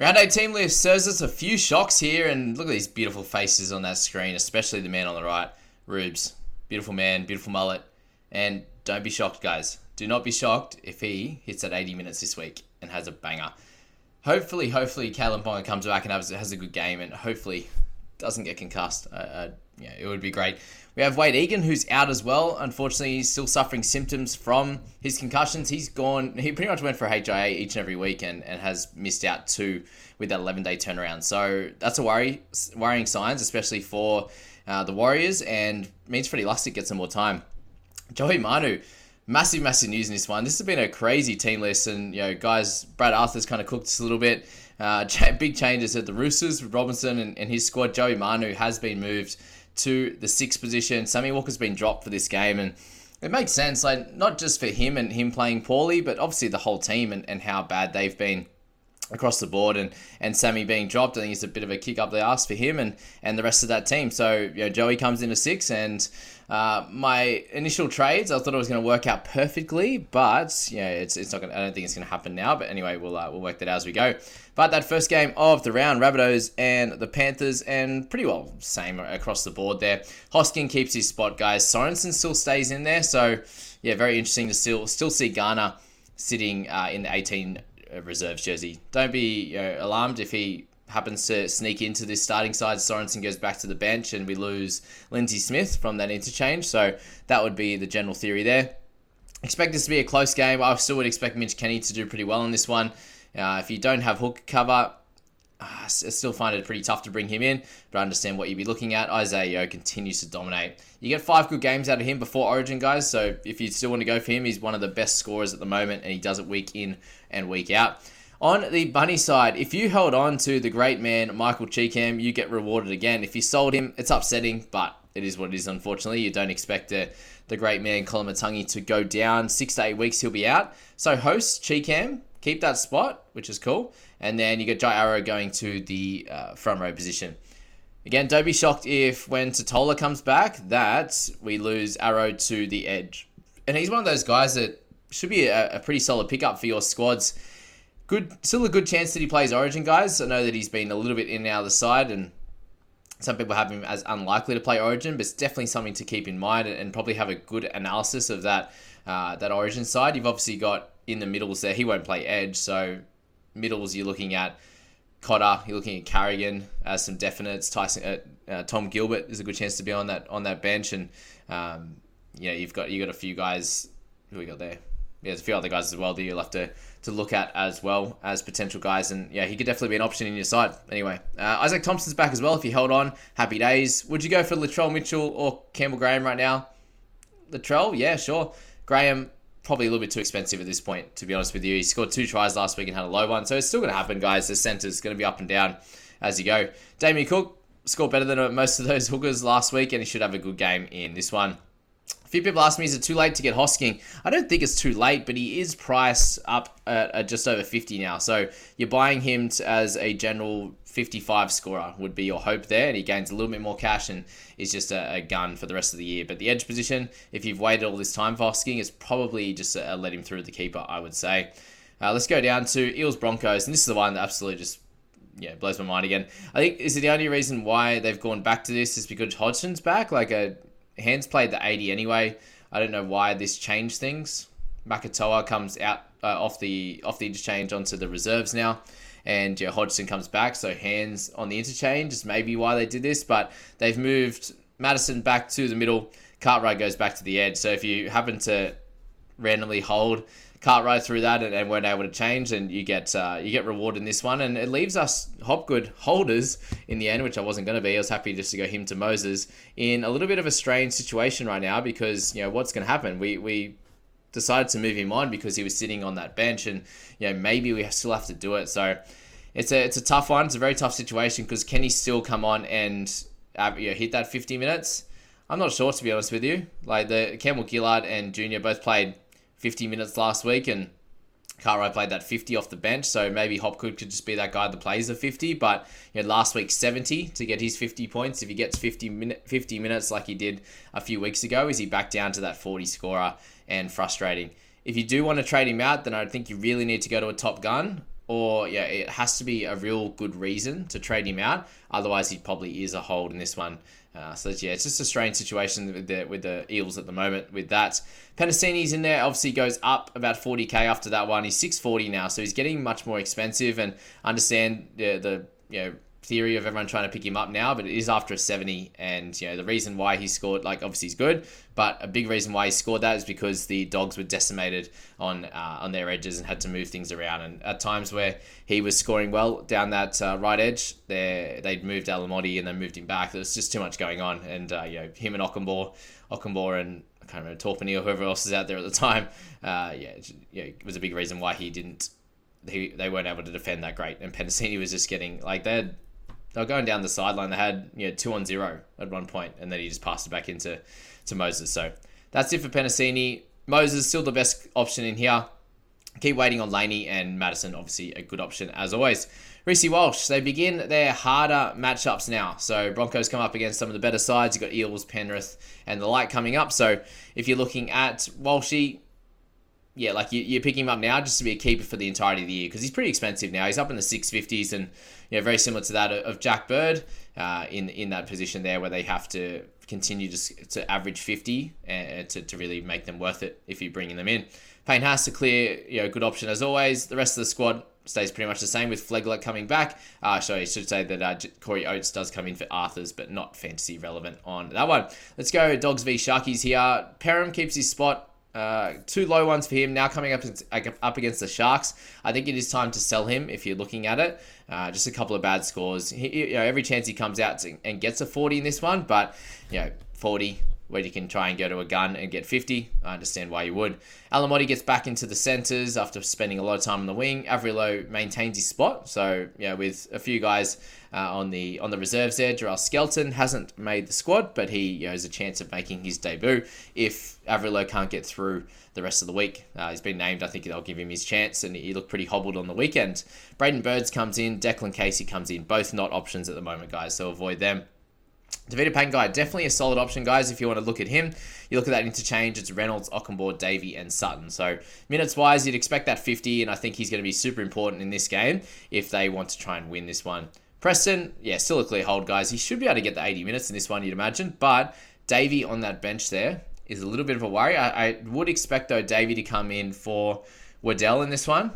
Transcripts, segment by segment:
Round 8 team list serves us a few shocks here, and look at these beautiful faces on that screen, especially the man on the right, Rubes. Beautiful man, beautiful mullet. And don't be shocked, guys. Do not be shocked if he hits at 80 minutes this week and has a banger. Hopefully, hopefully, Kalyn Ponga comes back and has, has a good game, and hopefully doesn't get concussed. Uh, uh, yeah, it would be great. We have Wayde Egan, who's out as well. Unfortunately, he's still suffering symptoms from his concussions. He's gone, he pretty much went for HIA each and every week and, and has missed out two with that 11 day turnaround. So that's a worry, worrying signs, especially for uh, the Warriors, and means Freddie Lussick gets some more time. Joey Manu, massive, massive news in this one. This has been a crazy team list, and you know, guys, Brad Arthur's kind of cooked us a little bit. Uh, big changes at the Roosters with Robinson and, and his squad. Joey Manu has been moved to the sixth position. Sammy Walker's been dropped for this game, and it makes sense. Like not just for him and him playing poorly, but obviously the whole team and, and how bad they've been across the board and and Sammy being dropped I think it's a bit of a kick up the ass for him and and the rest of that team so you know Joey comes into six and uh, my initial trades I thought it was going to work out perfectly but yeah it's, it's not gonna, I don't think it's going to happen now but anyway we'll uh, we'll work that out as we go but that first game of the round Rabbitohs and the Panthers and pretty well same across the board there Hosking keeps his spot guys Sorensen still stays in there so yeah very interesting to still still see Garner sitting uh, in the 18 reserves jersey. Don't be you know, alarmed if he happens to sneak into this starting side. Sorensen goes back to the bench and we lose Lindsay Smith from that interchange. So that would be the general theory there. Expect this to be a close game. I still would expect Mitch Kenny to do pretty well in this one. Uh, if you don't have hook cover, I still find it pretty tough to bring him in, but I understand what you'd be looking at. Isaiah Yeo continues to dominate. You get five good games out of him before Origin, guys. So if you still want to go for him, he's one of the best scorers at the moment, and he does it week in and week out. On the Bunny side, if you held on to the great man Michael Chee-Kam, you get rewarded again. If you sold him, it's upsetting, but it is what it is. Unfortunately, you don't expect the the great man Koloamatangi to go down six to eight weeks. He'll be out. So host Chee-Kam, keep that spot, which is cool. And then you get Jai Arrow going to the uh, front row position. Again, don't be shocked if when Tatola comes back that we lose Arrow to the edge. And he's one of those guys that should be a, a pretty solid pickup for your squads. Good, still a good chance that he plays Origin, guys. I know that he's been a little bit in and out of the side, and some people have him as unlikely to play Origin, but it's definitely something to keep in mind and, and probably have a good analysis of that uh, that Origin side. You've obviously got in the middles there. He won't play Edge, so middles you're looking at Cotter, you're looking at Carrigan as some definites. Tyson, uh, uh, Tom Gilbert is a good chance to be on that on that bench, and um, yeah, you've got you got a few guys who we got there. Yeah, there's a few other guys as well that you'll have to, to look at as well as potential guys. And yeah, he could definitely be an option in your side. Anyway, uh, Izaac Thompson's back as well if you held on. Happy days. Would you go for Latrell Mitchell or Campbell Graham right now? Latrell, yeah, sure. Graham, probably a little bit too expensive at this point, to be honest with you. He scored two tries last week and had a low one. So it's still going to happen, guys. The center's going to be up and down as you go. Damien Cook scored better than most of those hookers last week, and he should have a good game in this one. A few people ask me, is it too late to get Hosking? I don't think it's too late, but he is priced up at, at just over 50 now. So you're buying him to, as a general 55 scorer would be your hope there, and he gains a little bit more cash and is just a, a gun for the rest of the year. But the edge position, if you've waited all this time for Hosking, is probably just a, a let him through the keeper, I would say. Uh, let's go down to Eels Broncos, and this is the one that absolutely just yeah blows my mind again. I think is it the only reason why they've gone back to this is because Hodgson's back. Like a hands played the 80 anyway. I don't know why this changed things. Makatoa comes out uh, off the off the interchange onto the reserves now and yeah, Hodgson comes back. So hands on the interchange is maybe why they did this, but they've moved Matterson back to the middle. Cartwright goes back to the edge. So if you happen to randomly hold Cartwright through that and, and weren't able to change, and you get uh, you get rewarded in this one, and it leaves us Hopgood holders in the end, which I wasn't going to be. I was happy just to go him to Moses in a little bit of a strange situation right now because you know what's going to happen. We we decided to move him on because he was sitting on that bench, and you know maybe we still have to do it. So it's a it's a tough one. It's a very tough situation because can he still come on and uh, you know, hit that 50 minutes? I'm not sure to be honest with you. Like the Campbell Gillard and Junior both played 50 minutes last week, and Cartwright played that 50 off the bench, so maybe Hopgood could just be that guy that plays the 50. But you know, last week 70 to get his 50 points. If he gets 50 minute 50 minutes like he did a few weeks ago, is he back down to that 40 scorer and frustrating? If you do want to trade him out, then I think you really need to go to a top gun or yeah, it has to be a real good reason to trade him out. Otherwise, he probably is a hold in this one. Uh, so yeah, it's just a strange situation with the with the Eels at the moment. With that, Penisini's in there. Obviously, goes up about 40k after that one. He's 640 now, so he's getting much more expensive. And understand the the you know theory of everyone trying to pick him up now, but it is after a 70. And, you know, the reason why he scored, like, obviously he's good, but a big reason why he scored that is because the dogs were decimated on uh, on their edges and had to move things around. And at times where he was scoring well down that uh, right edge, they'd moved Alamoti and then moved him back. There was just too much going on. And, uh, you know, him and Okunbor, Okunbor and I can't remember, Torpany or whoever else is out there at the time, uh, yeah, yeah, it was a big reason why he didn't they, they weren't able to defend that great. And Penisini was just getting like they had they were going down the sideline. They had you know two on zero at one point, and then he just passed it back into to Moses. So that's it for Penisini. Moses still the best option in here. Keep waiting on Laney and Matterson, obviously a good option as always. Reece Walsh, they begin their harder matchups now. So Broncos come up against some of the better sides. You've got Eels, Penrith, and the like coming up. So if you're looking at Walshy, yeah, like you, you pick him up now just to be a keeper for the entirety of the year because he's pretty expensive now. He's up in the 650s and you know, very similar to that of Jack Bird uh, in in that position there where they have to continue to, to average 50 and to, to really make them worth it if you're bringing them in. Payne has to clear, you know, good option as always. The rest of the squad stays pretty much the same with Flegler coming back. Uh, so I should say that uh, Corey Oates does come in for Arthars, but not fantasy relevant on that one. Let's go Dogs v Sharkies here. Perham keeps his spot uh, two low ones for him now coming up up against the Sharks. I think it is time to sell him if you're looking at it. Uh, just a couple of bad scores. He, you know, every chance he comes out and gets a 40 in this one, but you know, 40 where you can try and go to a gun and get 50. I understand why you would. Alamoti gets back into the centres after spending a lot of time on the wing. Averillo maintains his spot. So, yeah, with a few guys uh, on the on the reserves there, Jarrell Skelton hasn't made the squad, but he you know, has a chance of making his debut if Averillo can't get through the rest of the week. Uh, he's been named. I think they'll give him his chance, and he looked pretty hobbled on the weekend. Braden Birds comes in. Declan Casey comes in. Both not options at the moment, guys, so avoid them. Tevita Pangai, definitely a solid option, guys, if you want to look at him. You look at that interchange, it's Reynolds, Okunbor, Davey, and Sutton. So, minutes wise, you'd expect that 50, and I think he's going to be super important in this game if they want to try and win this one. Preston, yeah, still a clear hold, guys. He should be able to get the 80 minutes in this one, you'd imagine. But Davey on that bench there is a little bit of a worry. I, I would expect, though, Davey to come in for Waddell in this one.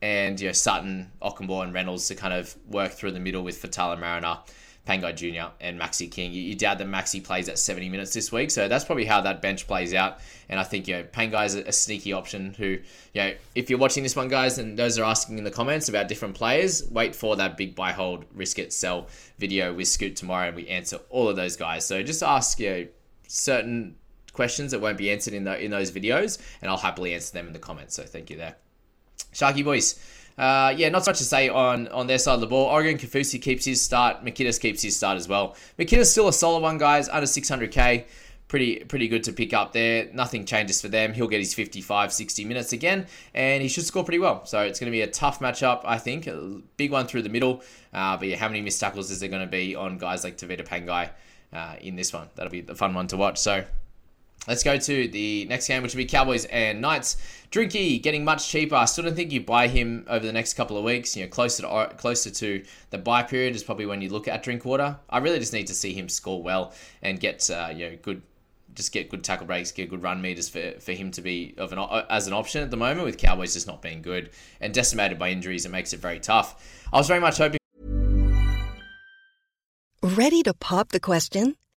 And, you know, Sutton, Okunbor, and Reynolds to kind of work through the middle with Faitala-Mariner. Pangai Jr. and Maxi King. You, you, doubt that Maxi plays at 70 minutes this week, so that's probably how that bench plays out. And I think you know Pangai is a, a, sneaky option. Who you know, if you're watching this one, guys, and those are asking in the comments about different players, wait for that big buy hold risk it sell video with Scoot tomorrow, and we answer all of those guys. So just ask you know, certain questions that won't be answered in the in those videos, and I'll happily answer them in the comments. So thank you there, Sharky boys. Uh, yeah, not so much to say on, on their side of the ball. Oregon Kaufusi keeps his start. McInnes keeps his start as well. McInnes still a solid one, guys, under 600k. pretty pretty good to pick up there. Nothing changes for them. He'll get his 55, 60 minutes again, and he should score pretty well. So it's going to be a tough matchup, I think. A big one through the middle. Uh, but yeah, how many missed tackles is there going to be on guys like Tevita Pangai uh, in this one? That'll be the fun one to watch. So Let's go to the next game, which will be Cowboys and Knights. Drinky getting much cheaper. I still don't think you buy him over the next couple of weeks. You know, closer to closer to the buy period is probably when you look at Drinkwater. I really just need to see him score well and get uh, you know good, just get good tackle breaks, get good run meters for, for him to be of an as an option at the moment. With Cowboys just not being good and decimated by injuries, it makes it very tough. I was very much hoping. Ready to pop the question?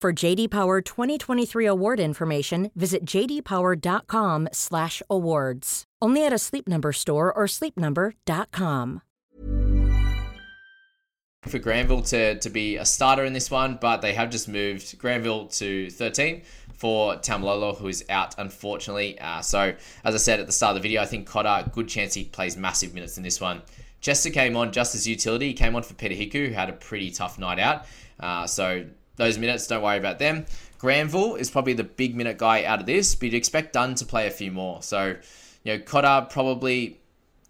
For JD Power 2023 award information, visit jdpower.com/awards. Only at a Sleep Number store or sleepnumber.com. For Granville to, to be a starter in this one, but they have just moved Granville to 13 for Taumalolo, who is out unfortunately. Uh, so as I said at the start of the video, I think Cotter good chance he plays massive minutes in this one. Chester came on just as utility. He came on for Peta Hiku, who had a pretty tough night out. Uh, so those minutes, don't worry about them. Granville is probably the big minute guy out of this, but you'd expect Dunn to play a few more. So, you know, Cotter probably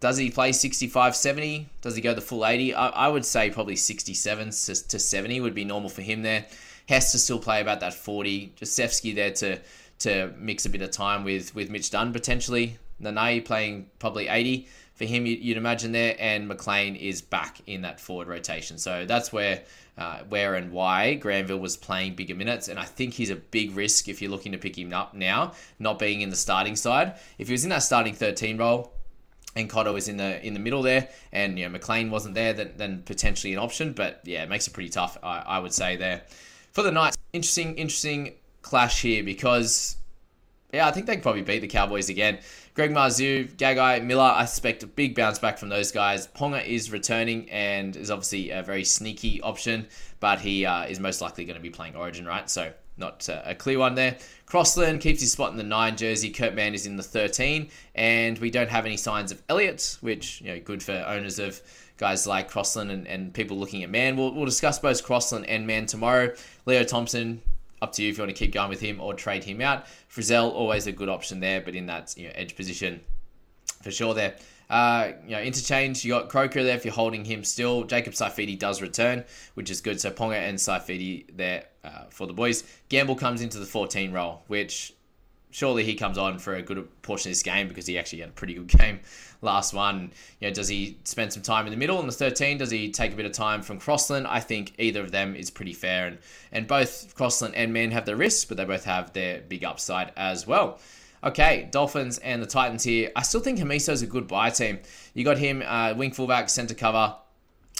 does he play 65 70? Does he go the full 80? I, I would say probably 67 to, to 70 would be normal for him there. Has to still play about that 40. Josefsky there to to mix a bit of time with with Mitch Dunn potentially. Nanai playing probably 80 for him, you'd imagine there, and McLean is back in that forward rotation. So that's where uh, where and why Granville was playing bigger minutes. And I think he's a big risk if you're looking to pick him up now, not being in the starting side. If he was in that starting 13 role, and Cotter was in the in the middle there, and you know McLean wasn't there, then, then potentially an option. But yeah, it makes it pretty tough, I, I would say there. For the Knights, interesting, interesting clash here because yeah, I think they can probably beat the Cowboys again. Greg Marzhew, Gagai, Miller, I expect a big bounce back from those guys. Ponga is returning and is obviously a very sneaky option, but he uh, is most likely going to be playing Origin, right? So not uh, a clear one there. Crossland keeps his spot in the 9 jersey. Kurt Mann is in the 13. And we don't have any signs of Elliott, which, you know, good for owners of guys like Crossland and, and people looking at Mann. We'll, we'll discuss both Crossland and Mann tomorrow. Leo Thompson, up to you if you want to keep going with him or trade him out. Frizell, always a good option there, but in that you know, edge position for sure there. Uh, you know, interchange, you got Croker there if you're holding him still. Jacob Saifiti does return, which is good. So Ponga and Saifiti there uh, for the boys. Gamble comes into the 14 role, which surely he comes on for a good portion of this game because he actually had a pretty good game last one. You know, does he spend some time in the middle in the 13? Does he take a bit of time from Crossland? I think either of them is pretty fair, and and both Crossland and Mann have their risks, but they both have their big upside as well. Okay, Dolphins and the Titans here. I still think Hamiso's a good buy team. You got him, uh, wing fullback, center cover.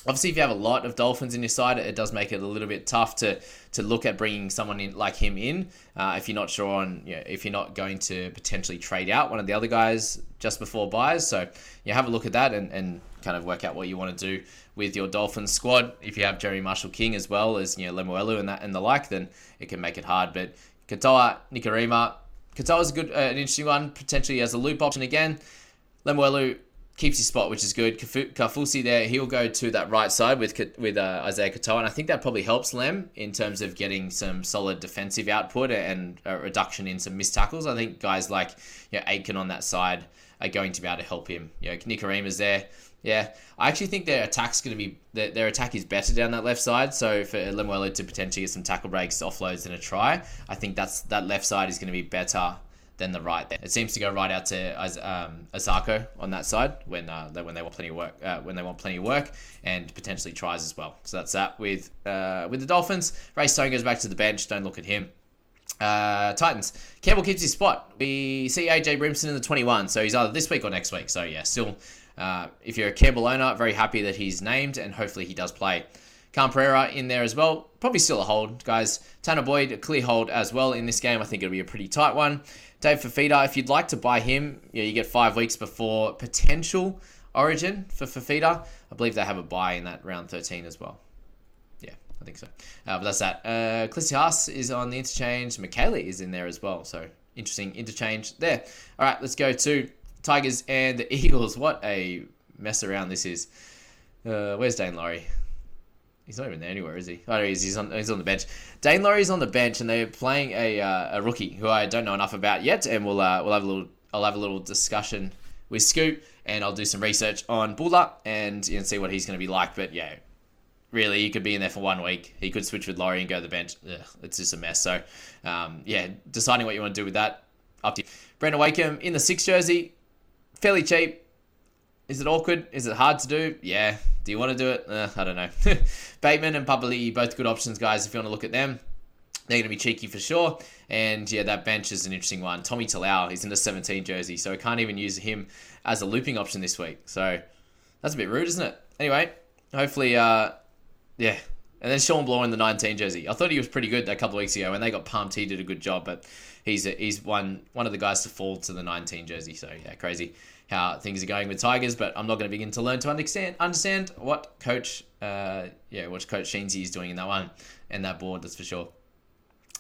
Obviously, if you have a lot of Dolphins in your side, it does make it a little bit tough to to look at bringing someone in like him in. Uh, if you're not sure on, you know, if you're not going to potentially trade out one of the other guys just before buys, so you have a look at that and, and kind of work out what you want to do with your Dolphins squad. If you have Jeremy Marshall King as well as you know Lemuelu and that and the like, then it can make it hard. But Katoa, Nikorima, Katoa's a good, uh, an interesting one potentially as a loop option again. Lemuelu keeps his spot, which is good. Kaufusi there, he'll go to that right side with with uh, Isaiya Katoa, and I think that probably helps Lem in terms of getting some solid defensive output and a reduction in some missed tackles. I think guys like you know, Aitken on that side are going to be able to help him. You know, Nikorima's there. Yeah, I actually think their attack's going to be their, their attack is better down that left side. So for Lemuelu to potentially get some tackle breaks, offloads, and a try, I think that's that left side is going to be better than the right there. It seems to go right out to um, Isaako on that side when uh, when they want plenty of work uh, when they want plenty of work and potentially tries as well. So that's that with uh, with the Dolphins. Ray Stone goes back to the bench. Don't look at him. Uh, Titans. Campbell keeps his spot. We see AJ Brimson in the 21, so he's either this week or next week. So yeah, still, uh, if you're a Campbell owner, very happy that he's named, and hopefully he does play. Cam Pereira in there as well. Probably still a hold, guys. Tanah Boyd, a clear hold as well in this game. I think it'll be a pretty tight one. Dave Fifita, if you'd like to buy him, yeah, you get five weeks before potential origin for Fifita. I believe they have a buy in that round 13 as well. Yeah, I think so. Uh, but that's that. Uh, Klese Haas is on the interchange. Michaela is in there as well. So interesting interchange there. All right, let's go to Tigers and the Eagles. What a mess around this is. Uh, where's Daine Laurie? He's not even there anywhere, is he? Oh, he's, he's on he's on the bench. Daine Laurie's on the bench, and they're playing a, uh, a rookie who I don't know enough about yet, and we'll uh, we'll have a little I'll have a little discussion with Scoop, and I'll do some research on Bula and you know, see what he's going to be like. But yeah, really, he could be in there for one week. He could switch with Laurie and go to the bench. Ugh, it's just a mess. So um, yeah, deciding what you want to do with that up to you. Brandon Wakeham in the six jersey, fairly cheap. Is it awkward? Is it hard to do? Yeah. Do you want to do it? Uh, I don't know. Bateman and Papali'i, both good options, guys, if you want to look at them. They're going to be cheeky for sure. And yeah, that bench is an interesting one. Tommy Talau, he's in the 17 jersey, so I can't even use him as a looping option this week. So that's a bit rude, isn't it? Anyway, hopefully, uh, yeah. And then Shawn Blore in the 19 jersey. I thought he was pretty good a couple of weeks ago. and they got pumped, he did a good job, but he's a, he's one one of the guys to fall to the 19 jersey. So yeah, crazy how things are going with Tigers, but I'm not going to begin to learn to understand understand what coach uh, yeah what coach Sheensy is doing in that one and that board. That's for sure.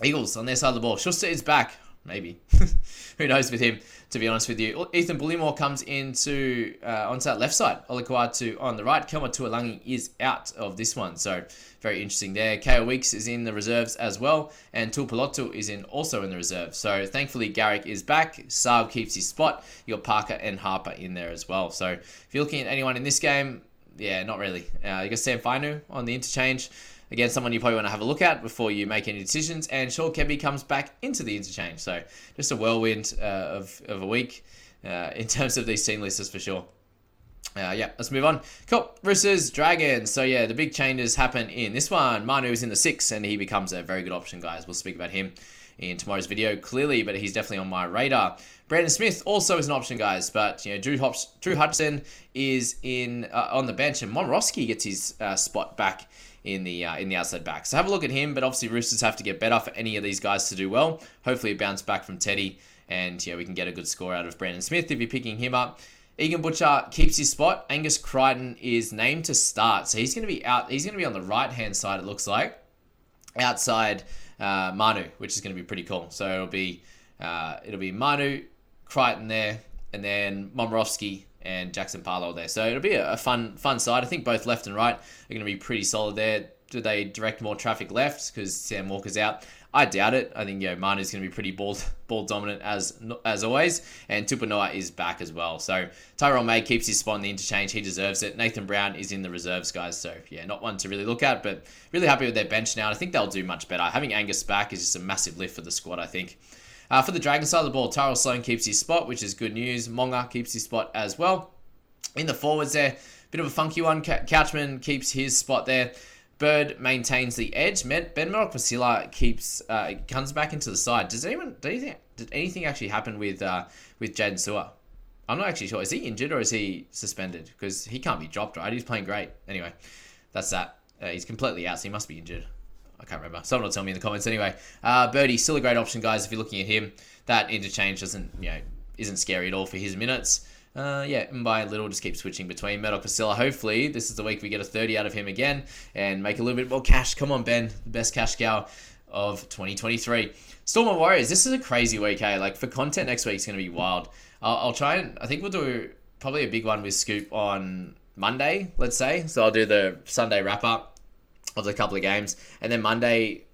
Eagles on their side of the ball. Schuster is back. Maybe. Who knows with him, to be honest with you. Ethan Bullemor comes into uh, onto that left side. Olakau'atu on the right. Kelma Tuilagi is out of this one. So very interesting there. Kaeo Weekes is in the reserves as well. And Tuipulotu is in also in the reserves. So thankfully Garrick is back. Saab keeps his spot. You got Parker and Harper in there as well. So if you're looking at anyone in this game, yeah, not really. Uh, you got Sam Fainu on the interchange. Again, someone you probably want to have a look at before you make any decisions. And Shaw Kemby comes back into the interchange. So just a whirlwind uh, of, of a week uh, in terms of these team lists for sure. Uh, yeah, let's move on. Cool. Versus Dragons. So, yeah, the big changes happen in this one. Manu is in the six, and he becomes a very good option, guys. We'll speak about him in tomorrow's video clearly, but he's definitely on my radar. Brandon Smith also is an option, guys, but you know Drew, Hops, Drew Hudson is in uh, on the bench, and Momirovski gets his uh, spot back in the uh, in the outside back. So have a look at him. But obviously, Roosters have to get better for any of these guys to do well. Hopefully, a bounce back from Teddy, and yeah, we can get a good score out of Brandon Smith if you're picking him up. Egan Butcher keeps his spot. Angus Crichton is named to start, so he's going to be out. He's going to be on the right hand side. It looks like outside uh, Manu, which is going to be pretty cool. So it'll be uh, it'll be Manu, Crichton there, and then Momirovski and Jaxson Paulo there. So it'll be a, fun fun side. I think both left and right are going to be pretty solid there. Do they direct more traffic left because Sam Walker's out? I doubt it. I think you know Manu's going to be pretty ball ball dominant as as always, and Tupouniua is back as well. So Terrell May keeps his spot in the interchange. He deserves it. Nathan Brown is in the reserves, guys. So yeah, not one to really look at, but really happy with their bench now. I think they'll do much better. Having Angus back is just a massive lift for the squad. I think. Uh, for the Dragon side of the ball, Tyrell Sloan keeps his spot, which is good news. Monga keeps his spot as well. In the forwards there, bit of a funky one. Couchman keeps his spot there. Bird maintains the edge. Ben Meric keeps uh, comes back into the side. Does anyone do you think did anything actually happen with uh, with Jaydn Su'A? I'm not actually sure. Is he injured or is he suspended? Because he can't be dropped, right? He's playing great. Anyway, that's that. Uh, he's completely out, so he must be injured. I can't remember. Someone will tell me in the comments anyway. Uh, Birdie, still a great option, guys. If you're looking at him, that interchange doesn't, you know, isn't scary at all for his minutes. Uh, yeah, by little, just keep switching between Murdoch Pasilla. Hopefully, this is the week we get a 30 out of him again and make a little bit more cash. Come on, Ben, the best cash cow of 2023. Storm and Warriors, this is a crazy week, hey? Like, for content next week, it's going to be wild. I'll, I'll try and, I think we'll do probably a big one with Scoop on Monday, let's say. So I'll do the Sunday wrap up of the couple of games, and then Monday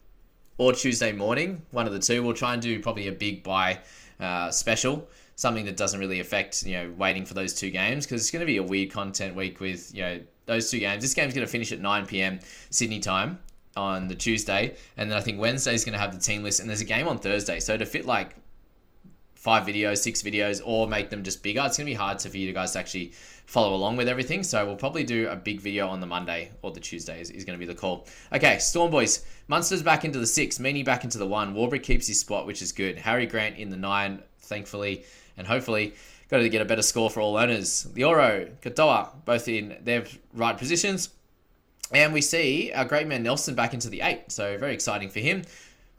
or Tuesday morning, one of the two, we'll try and do probably a big buy uh, special, something that doesn't really affect you know waiting for those two games because it's going to be a weird content week with you know those two games. This game's going to finish at 9 p.m. Sydney time on the Tuesday, and then I think Wednesday's going to have the team list, and there's a game on Thursday. So to fit like five videos, six videos, or make them just bigger. It's going to be hard for you guys to actually follow along with everything. So we'll probably do a big video on the Monday or the Tuesday is, is going to be the call. Okay, Storm Boys. Munster's back into the six, Meaney back into the one. Warbrick keeps his spot, which is good. Harry Grant in the nine, thankfully, and hopefully got to get a better score for all owners. Loiero, Katoa, both in their right positions. And we see our great man Nelson back into the eight. So very exciting for him.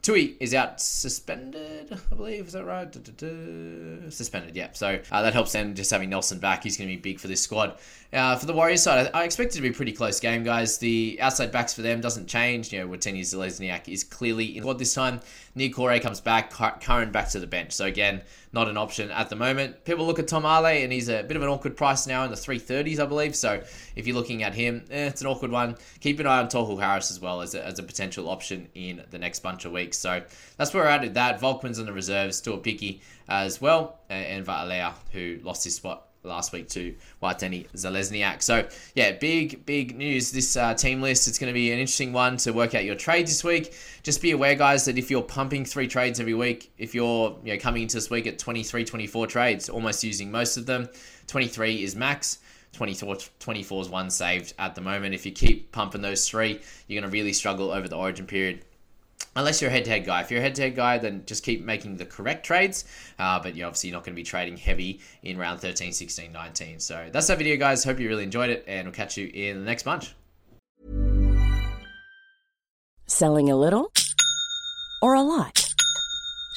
Tui is out suspended, I believe. Is that right? Da, da, da. Suspended, yeah. So uh, that helps them just having Nelson back. He's going to be big for this squad. Uh, for the Warriors side, I, I expect it to be a pretty close game, guys. The outside backs for them doesn't change. You know, Watene Zelezniak is clearly in squad this time. Nick comes back, Curran back to the bench. So again, not an option at the moment. People look at Tom Ale, and he's a bit of an awkward price now in the 330s, I believe. So if you're looking at him, eh, it's an awkward one. Keep an eye on Tohu Harris as well as a, as a potential option in the next bunch of weeks. So that's where we're at with that. Volkman's in the reserves, a Picky as well, and Va'alea, who lost his spot last week to Watene Zelezniak. So, yeah, big, big news this uh, team list. It's going to be an interesting one to work out your trades this week. Just be aware, guys, that if you're pumping three trades every week, if you're you know, coming into this week at 23, 24 trades, almost using most of them, 23 is max. 24, 24 is one saved at the moment. If you keep pumping those three, you're going to really struggle over the origin period unless you're a head-to-head guy. If you're a head-to-head guy, then just keep making the correct trades. Uh, but you're obviously not going to be trading heavy in round 13, 16, 19. So that's that video, guys. Hope you really enjoyed it, and we'll catch you in the next bunch. Selling a little or a lot?